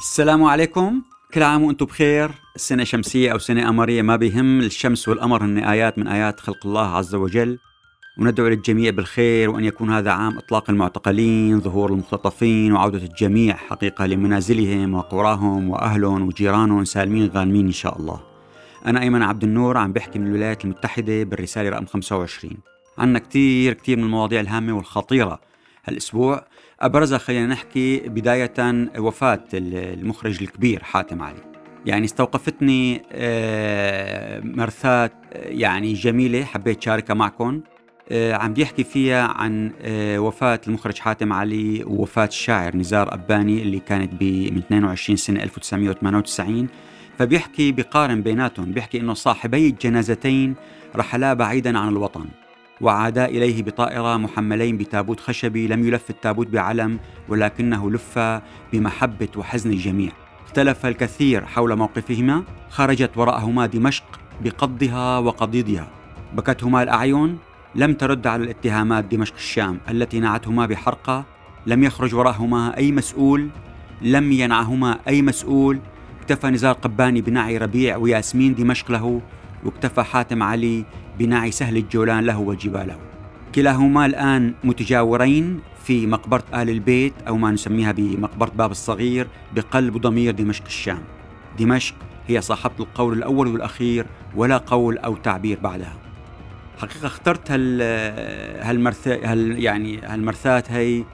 السلام عليكم. كل عام وأنتم بخير. سنة شمسية أو سنة قمرية ما بيهم. الشمس والقمر هن آيات من آيات خلق الله عز وجل. وندعو للجميع بالخير وأن يكون هذا عام إطلاق المعتقلين ظهور المختطفين وعودة الجميع حقيقة لمنازلهم وقراهم وأهلهم وجيرانهم سالمين غانمين إن شاء الله. أنا أيمن عبد النور عم بحكي من الولايات المتحدة بالرسالة رقم 25 عنا كتير كتير من المواضيع الهامة والخطيرة. هالأسبوع. أبرزها خلينا نحكي بداية وفاة المخرج الكبير حاتم علي. يعني استوقفتني آه، مرثات آه، يعني جميلة حبيت شاركها معكم. آه، عم بيحكي فيها عن وفاة المخرج حاتم علي ووفاة الشاعر نزار أباني اللي كانت من 22 سنة 1998 فبيحكي بقارن بيناتهم بيحكي إنه صاحبي الجنازتين رحلا بعيدا عن الوطن. وعادا إليه بطائرة محملين بتابوت خشبي لم يلف التابوت بعلم ولكنه لف بمحبة وحزن الجميع. اختلف الكثير حول موقفهما خرجت وراءهما دمشق بقضها وقضيضها. بكتهما الأعين لم ترد على الاتهامات دمشق الشام التي نعتهما بحرقة. لم يخرج وراءهما أي مسؤول لم ينعهما أي مسؤول. اكتفى نزار قباني بنعي ربيع وياسمين دمشق له واكتفى حاتم علي بناء سهل الجولان له وجباله. كلاهما الآن متجاورين في مقبرة آل البيت أو ما نسميها بمقبرة باب الصغير بقلب ضمير دمشق الشام. دمشق هي صاحبة القول الأول والأخير ولا قول أو تعبير بعدها. حقيقة اخترت هال هالمرث هال يعني هالمرثات هي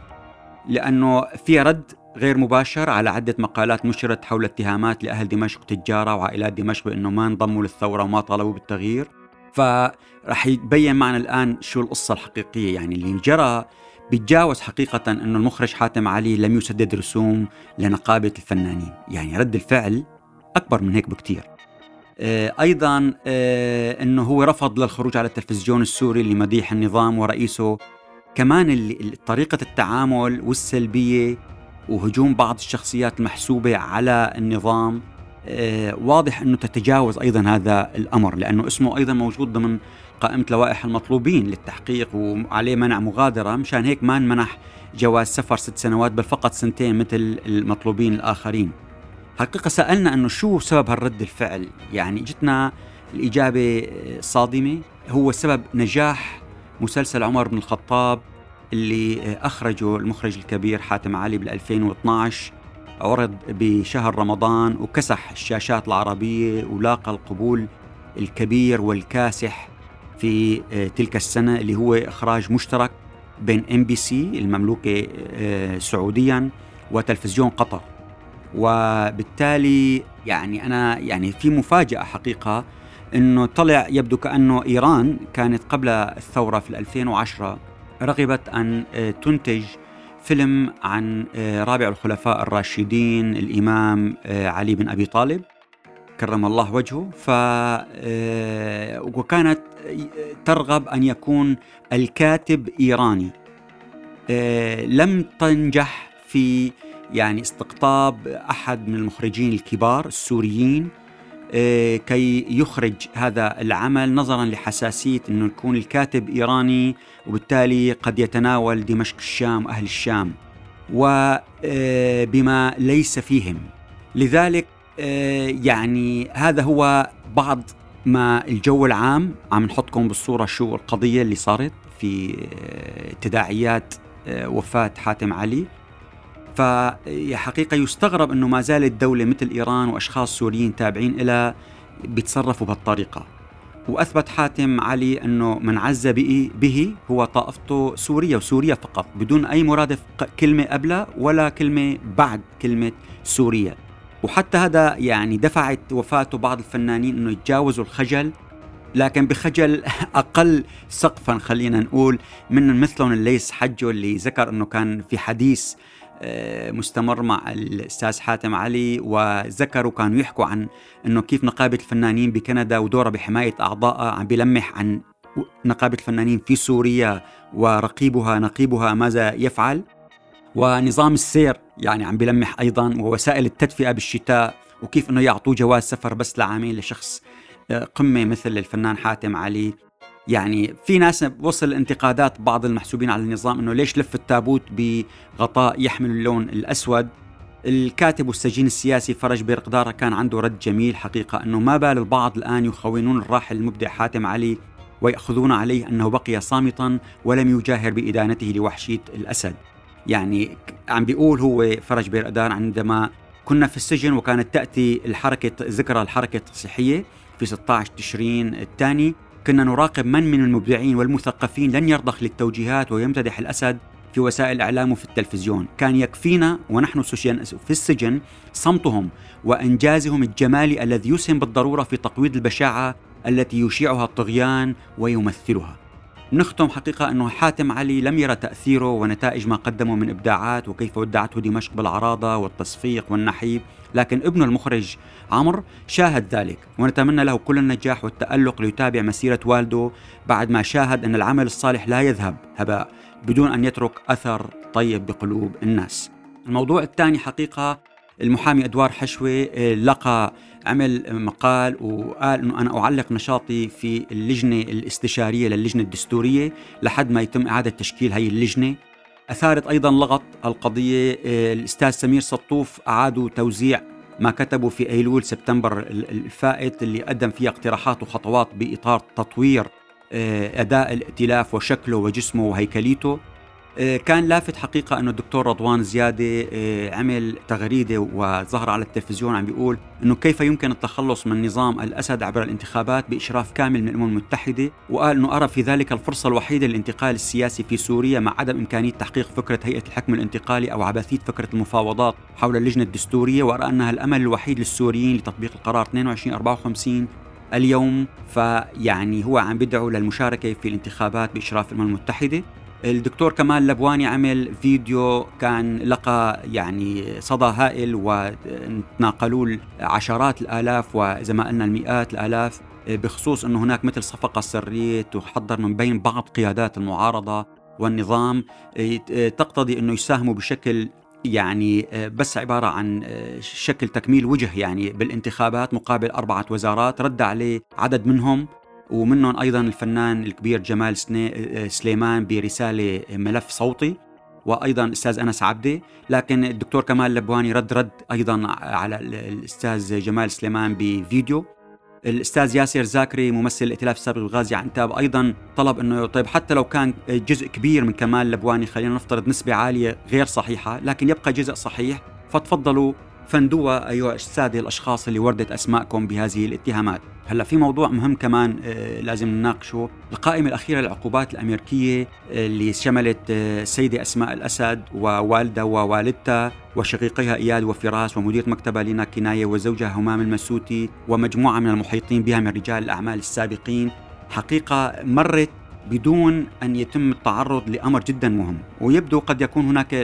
لأنه فيها رد غير مباشر على عدة مقالات نشرت حول اتهامات لأهل دمشق تجارة وعائلات دمشق بأنه ما انضموا للثورة وما طالبوا بالتغيير. فرح يبين معنا الآن شو القصة الحقيقية. يعني اللي جرى بيتجاوز حقيقة أنه المخرج حاتم علي لم يسدد رسوم لنقابة الفنانين. يعني رد الفعل أكبر من هيك بكتير. آه، أيضا آه، أنه هو رفض للخروج على التلفزيون السوري لمديح النظام ورئيسه. كمان طريقة التعامل والسلبية وهجوم بعض الشخصيات المحسوبة على النظام واضح أنه تتجاوز أيضا هذا الأمر لأنه اسمه أيضا موجود ضمن قائمة لوائح المطلوبين للتحقيق وعليه منع مغادرة مشان هيك ما منح جواز سفر ست سنوات بل فقط سنتين مثل المطلوبين الآخرين. حقيقة سألنا أنه شو سبب هالرد الفعل؟ يعني جتنا الإجابة صادمة. هو سبب نجاح مسلسل عمر بن الخطاب اللي أخرجه المخرج الكبير حاتم علي بال 2012 عرض بشهر رمضان وكسح الشاشات العربية ولاقى القبول الكبير والكاسح في آه، تلك السنة اللي هو إخراج مشترك بين ام بي سي المملوكة آه، سعوديا وتلفزيون قطر. وبالتالي يعني أنا يعني في مفاجأة حقيقة أنه طلع يبدو كأنه إيران كانت قبل الثورة في 2010 رغبت أن آه، تنتج فيلم عن آه، رابع الخلفاء الراشدين الإمام آه، علي بن أبي طالب. كرم الله وجهه. ف وكانت ترغب أن يكون الكاتب إيراني. لم تنجح في يعني استقطاب أحد من المخرجين الكبار السوريين. آه، كي يخرج هذا العمل نظرا لحساسية إنه يكون الكاتب إيراني وبالتالي قد يتناول دمشق الشام واهل الشام وبما آه، ليس فيهم. لذلك آه، يعني هذا هو بعض ما الجو العام عم نحطكم بالصورة شو القضية اللي صارت في تداعيات وفاة حاتم علي. فحقيقة يستغرب أنه ما زالت دولة مثل إيران وأشخاص سوريين تابعين لها بيتصرفوا بهالطريقة. وأثبت حاتم علي أنه من عز به هو طائفته سوريا وسوريا فقط بدون أي مرادف كلمة قبلها ولا كلمة بعد كلمة سوريا وحتى هذا يعني دفعت وفاته بعض الفنانين أنه يتجاوزوا الخجل لكن بخجل أقل سقفا خلينا نقول من مثلهم الليس حجه اللي ذكر أنه كان في حديث مستمر مع الأستاذ حاتم علي وذكروا كانوا يحكوا عن إنه كيف نقابة الفنانين بكندا ودورها بحماية اعضائها عم بيلمح عن نقابة الفنانين في سوريا ورقيبها نقيبها ماذا يفعل. ونظام السير يعني عم بيلمح أيضا ووسائل التدفئة بالشتاء وكيف إنه يعطوه جواز سفر بس لعامين لشخص آه، قمة مثل الفنان حاتم علي. يعني في ناس وصل انتقادات بعض المحسوبين على النظام إنه ليش لف التابوت بغطاء يحمل اللون الأسود؟ الكاتب والسجين السياسي فرج بيرقدارة كان عنده رد جميل حقيقة أنه ما بال البعض الآن يخونون الراحل المبدع حاتم علي ويأخذون عليه أنه بقي صامتا ولم يجاهر بإدانته لوحشية الأسد. يعني عم بيقول هو فرج بيرقدار عندما كنا في السجن وكانت تأتي الحركة ذكرى الحركة التصحيحية في 16 تشرين الثاني كنا نراقب من من المبدعين والمثقفين لن يرضخ للتوجيهات ويمتدح الأسد في وسائل الإعلام وفي التلفزيون. كان يكفينا ونحن في السجن صمتهم وإنجازهم الجمالي الذي يسهم بالضرورة في تقويض البشاعة التي يشيعها الطغيان ويمثلها. نختم حقيقة أنه حاتم علي لم يرى تأثيره ونتائج ما قدمه من إبداعات وكيف ودعته دمشق بالعراضة والتصفيق والنحيب. لكن ابنه المخرج عمرو شاهد ذلك ونتمنى له كل النجاح والتألق ليتابع مسيرة والده بعد ما شاهد أن العمل الصالح لا يذهب هباء بدون أن يترك أثر طيب بقلوب الناس. الموضوع الثاني حقيقة المحامي أدوار حشوي آه، لقى عمل مقال وقال إنه أنا أعلق نشاطي في اللجنة الاستشارية للجنة الدستورية لحد ما يتم إعادة تشكيل هي اللجنة. أثارت أيضا لغط القضية آه، الأستاذ سمير سطوف أعادوا توزيع ما كتبوا في أيلول سبتمبر الفائت اللي قدم فيها اقتراحات وخطوات بإطار تطوير آه، أداء الائتلاف وشكله وجسمه وهيكليته. كان لافت حقيقة أنه الدكتور رضوان زيادة آه، عمل تغريدة وظهر على التلفزيون عم بيقول أنه كيف يمكن التخلص من نظام الأسد عبر الانتخابات بإشراف كامل من الأمم المتحدة؟ وقال أنه أرى في ذلك الفرصة الوحيدة للانتقال السياسي في سوريا مع عدم إمكانية تحقيق فكرة هيئة الحكم الانتقالي أو عبثية فكرة المفاوضات حول اللجنة الدستورية وأرى أنها الأمل الوحيد للسوريين لتطبيق القرار 2254 اليوم فيعني هو عم بيدعو للمشاركة في الانتخابات بإشراف الأمم المتحدة. الدكتور كمال لبواني عمل فيديو كان لقى يعني صدى هائل وتناقلوا عشرات الآلاف وإذا ما قلنا المئات الآلاف بخصوص إنه هناك مثل صفقة سرية تحضر من بين بعض قيادات المعارضة والنظام تقتضي إنه يساهموا بشكل يعني بس عبارة عن شكل تكميل وجه يعني بالانتخابات مقابل أربعة وزارات رد عليه عدد منهم. ومنهم أيضا الفنان الكبير جمال سليمان برسالة ملف صوتي وأيضا الاستاذ أنس عبده لكن الدكتور كمال لبواني رد رد أيضا على الأستاذ جمال سليمان بفيديو. الأستاذ ياسر زاكري ممثل الائتلاف السابق بغازي عنتاب أيضا طلب إنه طيب حتى لو كان جزء كبير من كمال لبواني خلينا نفترض نسبة عالية غير صحيحة لكن يبقى جزء صحيح فتفضلوا فندوها أيها السادة الأشخاص اللي وردت أسماءكم بهذه الاتهامات. هلأ في موضوع مهم كمان آه، لازم نناقشه. القائمة الأخيرة للعقوبات الأمريكية آه، اللي شملت السيدة آه، أسماء الأسد ووالدها ووالدتها وشقيقيها إياد وفراس ومدير مكتبها لينا كناية وزوجها همام المسوتي ومجموعة من المحيطين بها من رجال الأعمال السابقين. حقيقة مرت بدون أن يتم التعرض لأمر جدا مهم. ويبدو قد يكون هناك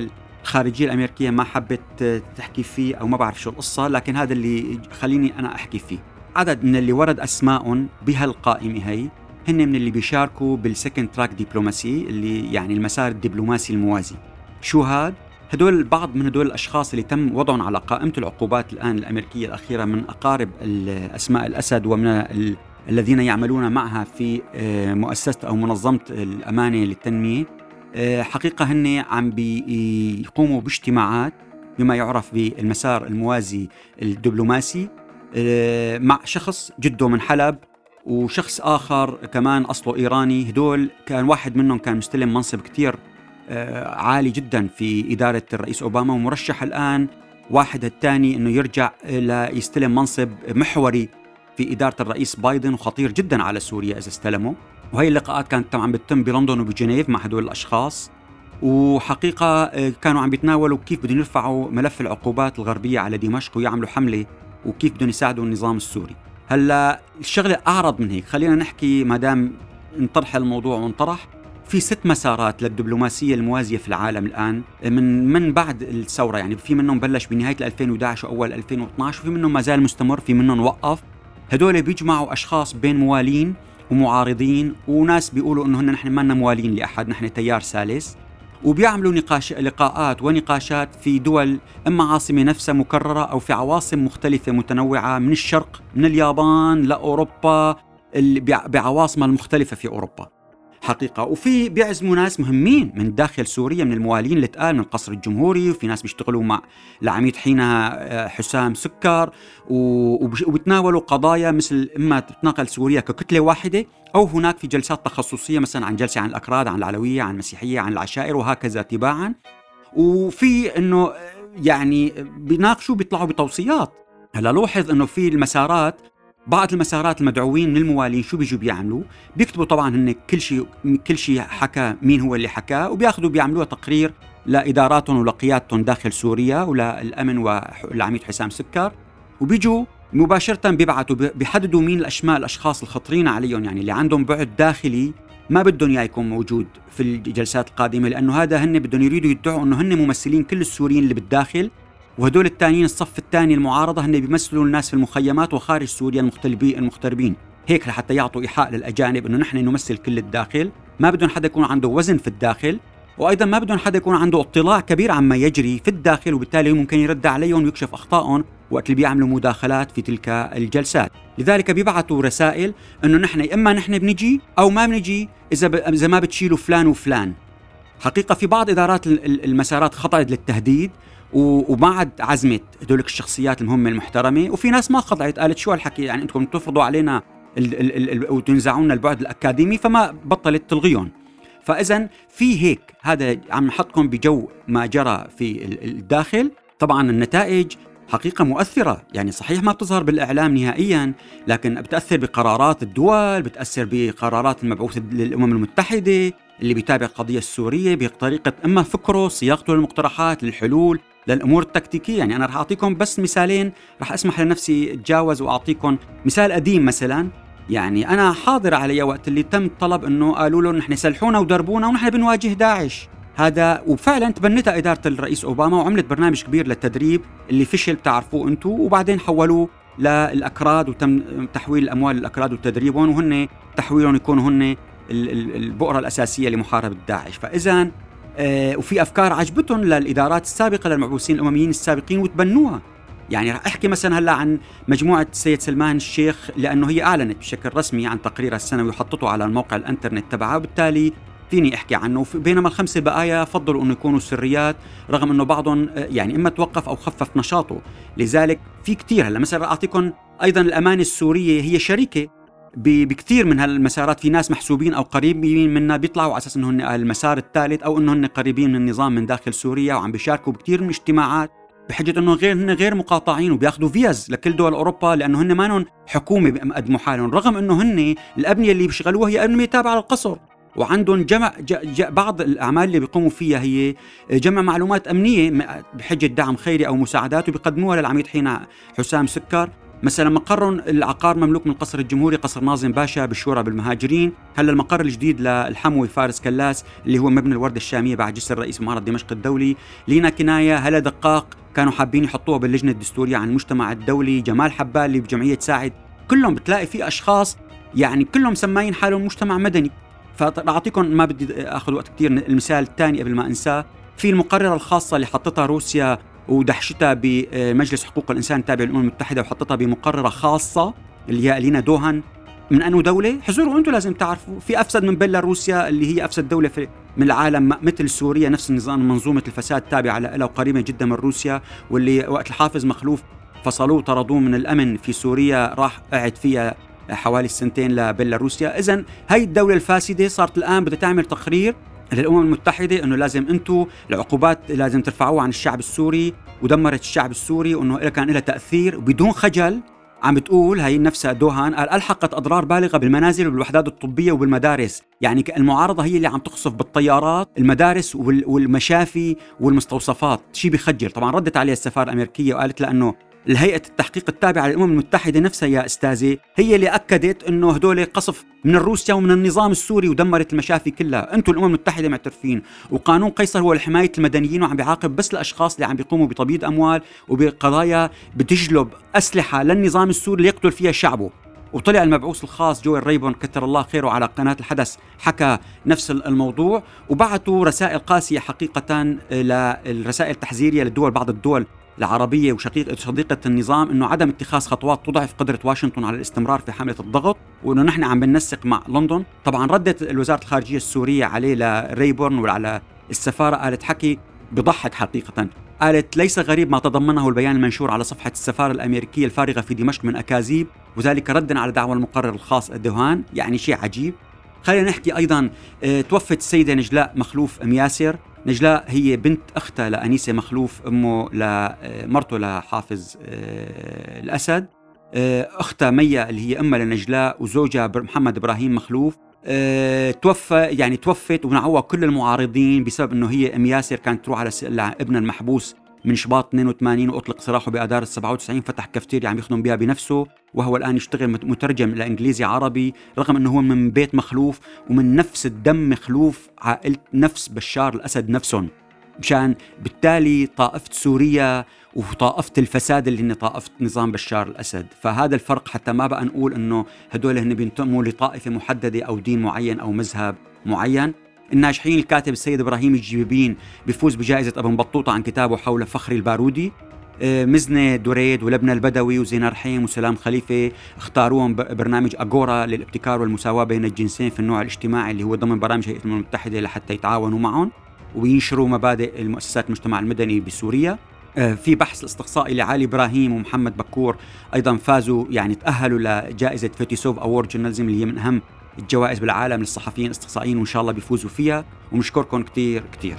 الخارجية الأمريكية ما حبت تحكي فيه أو ما بعرف شو القصة لكن هذا اللي خليني أنا أحكي فيه. عدد من اللي ورد أسماء بهالقائمة هي هن من اللي بيشاركوا بال second track diplomacy اللي يعني المسار الدبلوماسي الموازي. شو هاد؟ هدول بعض من هدول الأشخاص اللي تم وضعهم على قائمة العقوبات الآن الأمريكية الأخيرة من أقارب اسماء الأسد ومن ال... الذين يعملون معها في آه، مؤسسة أو منظمة الأمانة للتنمية. آه، حقيقة هن عم بيقوموا باجتماعات بما يعرف بالمسار الموازي الدبلوماسي آه، مع شخص جده من حلب وشخص آخر كمان أصله إيراني. هدول كان واحد منهم كان مستلم منصب كتير آه، عالي جدا في إدارة الرئيس أوباما ومرشح الآن واحد الثاني أنه يرجع ليستلم منصب محوري في إدارة الرئيس بايدن وخطير جدا على سوريا إذا استلمه. وهي اللقاءات كانت طبعا بتتم بلندن وبجنيف مع هدول الأشخاص. وحقيقة آه، كانوا عم بيتناولوا كيف بدهم يرفعوا ملف العقوبات الغربية على دمشق ويعملوا حملة وكيف بدهم يساعدوا النظام السوري. هلأ الشغلة أعرض من هيك. خلينا نحكي ما دام انطرح الموضوع وانطرح في ست مسارات للدبلوماسية الموازية في العالم الآن. من من بعد الثورة يعني في منهم بلش بنهاية 2011 وأول 2012 وفي منهم ما زال مستمر في منهم وقف. هدول بيجمعوا أشخاص بين موالين ومعارضين وناس بيقولوا إنه نحن ما موالين لأحد نحن تيار ثالث وبيعملوا نقاش لقاءات ونقاشات في دول إما عاصمة نفسها مكررة أو في عواصم مختلفة متنوعة من الشرق من اليابان لأوروبا بعواصمها المختلفة في أوروبا. حقيقة. وفي بيعزموا ناس مهمين من داخل سوريا من الموالين اللي تقال من القصر الجمهوري وفي ناس بيشتغلوا مع العميد حينها آه، حسام سكر وبتناولوا قضايا مثل إما تتناقل سوريا ككتلة واحدة أو هناك في جلسات تخصصية مثلا عن جلسة عن الأكراد عن العلوية عن المسيحية عن العشائر وهكذا تباعا. وفي إنه آه، يعني بيناقشوا بيطلعوا بتوصيات. هلأ لوحظ إنه في المسارات بعض المسارات المدعوين من الموالين شو بيجوا بيعملوا؟ بيكتبوا طبعا هن كل شيء كل شيء حكى مين هو اللي حكاه وبياخذوا بيعملوها تقرير لإداراتهم ولقيادتهم داخل سوريا وللأمن والعميد حسام سكر. وبيجوا مباشرة بيبعتوا بيحددوا مين الأسماء الأشخاص الخطرين عليهم يعني اللي عندهم بعد داخلي ما بدهم إياه يكون موجود في الجلسات القادمة لأنه هذا هن بدهم يريدوا يدعوا إنه هن ممثلين كل السوريين اللي بالداخل. وهدول الثانيين الصف الثاني المعارضة هن بيمثلوا الناس في المخيمات وخارج سوريا المغتربين المغتربين. هيك لحتى يعطوا إيحاء للأجانب إنه نحن نمثل كل الداخل. ما بدهم حدا يكون عنده وزن في الداخل. وأيضا ما بدهم حدا يكون عنده اطلاع كبير عما يجري في الداخل وبالتالي ممكن يرد عليهم ويكشف أخطائهم وقت اللي بيعملوا مداخلات في تلك الجلسات. لذلك بيبعثوا رسائل إنه نحن إما نحن بنجي أو ما بنجي إذا ب... إذا ما بتشيلوا فلان وفلان. حقيقة في بعض إدارات المسارات خضعت للتهديد. وما عاد عزمت هدول الشخصيات المهمة المحترمة وفي ناس ما خضعت قالت شو هالحكي؟ يعني أنتم تفرضوا علينا وتنزعونا البعد الأكاديمي فما بطلت تلغيهم. فاذا في هيك هذا عم نحطكم بجو ما جرى في الداخل. طبعا النتائج حقيقة مؤثرة يعني صحيح ما بتظهر بالإعلام نهائيا لكن بتأثر بقرارات الدول بتأثر بقرارات المبعوث للأمم المتحدة اللي بيتابع القضية السورية بطريقة إما فكره صياغته للمقترحات للحلول. للأمور التكتيكية. يعني أنا رح أعطيكم بس مثالين رح أسمح لنفسي أتجاوز وأعطيكم مثال قديم مثلا. يعني أنا حاضر علي وقت اللي تم طلب إنه قالوا له نحن سلحونا ودربونا ونحن بنواجه داعش. هذا وفعلا تبنتها إدارة الرئيس أوباما وعملت برنامج كبير للتدريب اللي فشل بتعرفوه أنتم وبعدين حولوه للأكراد وتم تحويل الأموال للأكراد وتدريبهم وهن تحويلهم يكونوا هن البؤرة الأساسية لمحاربة داعش. فاذا وفي أفكار عجبتهم للإدارات السابقة للمبعوثين الأمميين السابقين وتبنوها. يعني رح أحكي مثلا هلأ عن مجموعة السيد سلمان الشيخ لأنه هي أعلنت بشكل رسمي عن تقريرها السنوي وحطته على الموقع الإنترنت تبعها. وبالتالي فيني أحكي عنه. بينما الخمسة البقايا فضلوا إنه يكونوا سريات رغم إنه بعضهم آه، يعني إما توقف أو خفف نشاطه. لذلك في كثير هلأ. مثلا أعطيكم أيضا الأمانة السورية هي شركه بكثير من هالمسارات في ناس محسوبين أو قريبين منا بيطلعوا على أساس إنه هن المسار الثالث أو إنه هن قريبين من النظام من داخل سوريا وعم بيشاركوا بكثير من الاجتماعات بحجة إنه غير هن غير مقاطعين وبياخذوا فيز لكل دول أوروبا لأنه هن ما حكومة بيقدموا حالهم رغم إنه هن الأبنية اللي بيشغلوها هي أبنية تابعة للقصر وعندهم جمع بعض الأعمال اللي بيقوموا فيها هي جمع معلومات أمنية بحجة دعم خيري أو مساعدات وبيقدموها للعميد حين حسام سكر مثلا مقرهم العقار مملوك من القصر الجمهوري قصر ناظم باشا بالشورى بالمهاجرين. هلا المقر الجديد للحموي فارس كلاس اللي هو مبنى الوردة الشامية بعد جسر رئيس معرض دمشق الدولي. لينا كناية هلا دقاق كانوا حابين يحطوها باللجنة الدستورية عن المجتمع الدولي. جمال حبال اللي بجمعية ساعد. كلهم بتلاقي في أشخاص يعني كلهم سماين حالهم مجتمع مدني. فأعطيكم ما بدي أخذ وقت كثير المثال الثاني قبل ما أنساه. في المقررة الخاصة اللي حطتها روسيا ودحشتها بمجلس حقوق الإنسان التابع للأمم المتحدة وحطتها بمقررة خاصة اللي هي ألينا دوهان. من أنه دولة؟ حزوروا أنتم لازم تعرفوا. في أفسد من بيلاروسيا اللي هي أفسد دولة في من العالم مثل سوريا نفس النظام منظومة الفساد تابعة لها وقريبة جدا من روسيا واللي وقت الحافظ مخلوف فصلوه وطردوه من الأمن في سوريا راح قعد فيها حوالي سنتين لبيلاروسيا. اذا هاي الدولة الفاسدة صارت الآن بدها تعمل تقرير للأمم المتحدة إنه لازم أنتم العقوبات لازم ترفعوها عن الشعب السوري ودمرت الشعب السوري وإنه كان لها تأثير بدون خجل. عم بتقول هي نفسها دوهان قال ألحقت أضرار بالغة بالمنازل وبالوحدات الطبية وبالمدارس. يعني المعارضه هي اللي عم تقصف بالطيارات المدارس والمشافي والمستوصفات. شيء بخجل. طبعا ردت عليها السفارة الأمريكية وقالت لها إنه الهيئة التحقيق التابعة للأمم المتحدة نفسها يا أستاذي هي اللي أكدت أنه هدول قصف من روسيا ومن النظام السوري ودمرت المشافي كلها. أنتم الأمم المتحدة معترفين وقانون قيصر هو لحماية المدنيين وعم بيعاقب بس الأشخاص اللي عم بيقوموا بتبييض أموال وبقضايا بتجلب أسلحة للنظام السوري ليقتل فيها شعبه. وطلع المبعوث الخاص جويل ريبون كثر الله خيره على قناة الحدث حكى نفس الموضوع وبعثوا رسائل قاسية حقيقة للرسائل التحذيرية للدول بعض الدول العربية وشقيقة صديقة النظام أنه عدم اتخاذ خطوات تضعف قدرة واشنطن على الاستمرار في حملة الضغط وأنه نحن عم بننسق مع لندن. طبعا ردت الوزارة الخارجية السورية عليه لريبورن وعلى السفارة قالت حكي بضحك حقيقة. قالت ليس غريب ما تضمنه البيان المنشور على صفحة السفارة الأمريكية الفارغة في دمشق من أكاذيب وذلك ردا على دعوى المقرر الخاص الدهان يعني شيء عجيب. خلينا نحكي أيضا آه توفت السيدة نجلاء مخلوف أم ياسر. نجلاء هي بنت أختها لأنيسة مخلوف أمه لمرته لحافظ آه الأسد. آه أختها مية اللي هي أمها لنجلاء وزوجها محمد إبراهيم مخلوف. أه توفى يعني توفت ونعوى كل المعارضين بسبب إنه هي أم ياسر كانت تروح على ابنها المحبوس. من شباط 82 وأطلق سراحه باذار 97 فتح كافتيريا عم يخدم بها بنفسه وهو الآن يشتغل مترجم لإنجليزي عربي رغم إنه هو من بيت مخلوف ومن نفس الدم مخلوف عائلة نفس بشار الأسد نفسهم. مشان بالتالي طائفة سوريا وطائفة الفساد اللي هن طائفة نظام بشار الأسد. فهذا الفرق حتى ما بقى نقول أنه هدول هن بينتموا لطائفة محددة أو دين معين أو مذهب معين. الناجحين الكاتب السيد إبراهيم الجيبين بيفوز بجائزة ابن بطوطة عن كتابه حول فخر البارودي. مزنة دريد ولبنى البدوي وزينة رحيم وسلام خليفة اختاروهم برنامج أجورا للابتكار والمساواة بين الجنسين في النوع الاجتماعي اللي هو ضمن برامج هيئة الأمم المتحدة لحتى يتعاونوا معهم وينشروا مبادئ المؤسسات المجتمع المدني بسوريا. في بحث الاستقصائي لعلي إبراهيم ومحمد بكور أيضا فازوا يعني تأهلوا لجائزة فيتيسوف أوورد جورناليزم اللي هي من أهم الجوائز بالعالم للصحفيين الاستقصائيين وإن شاء الله بيفوزوا فيها ونشكركم كثير كثير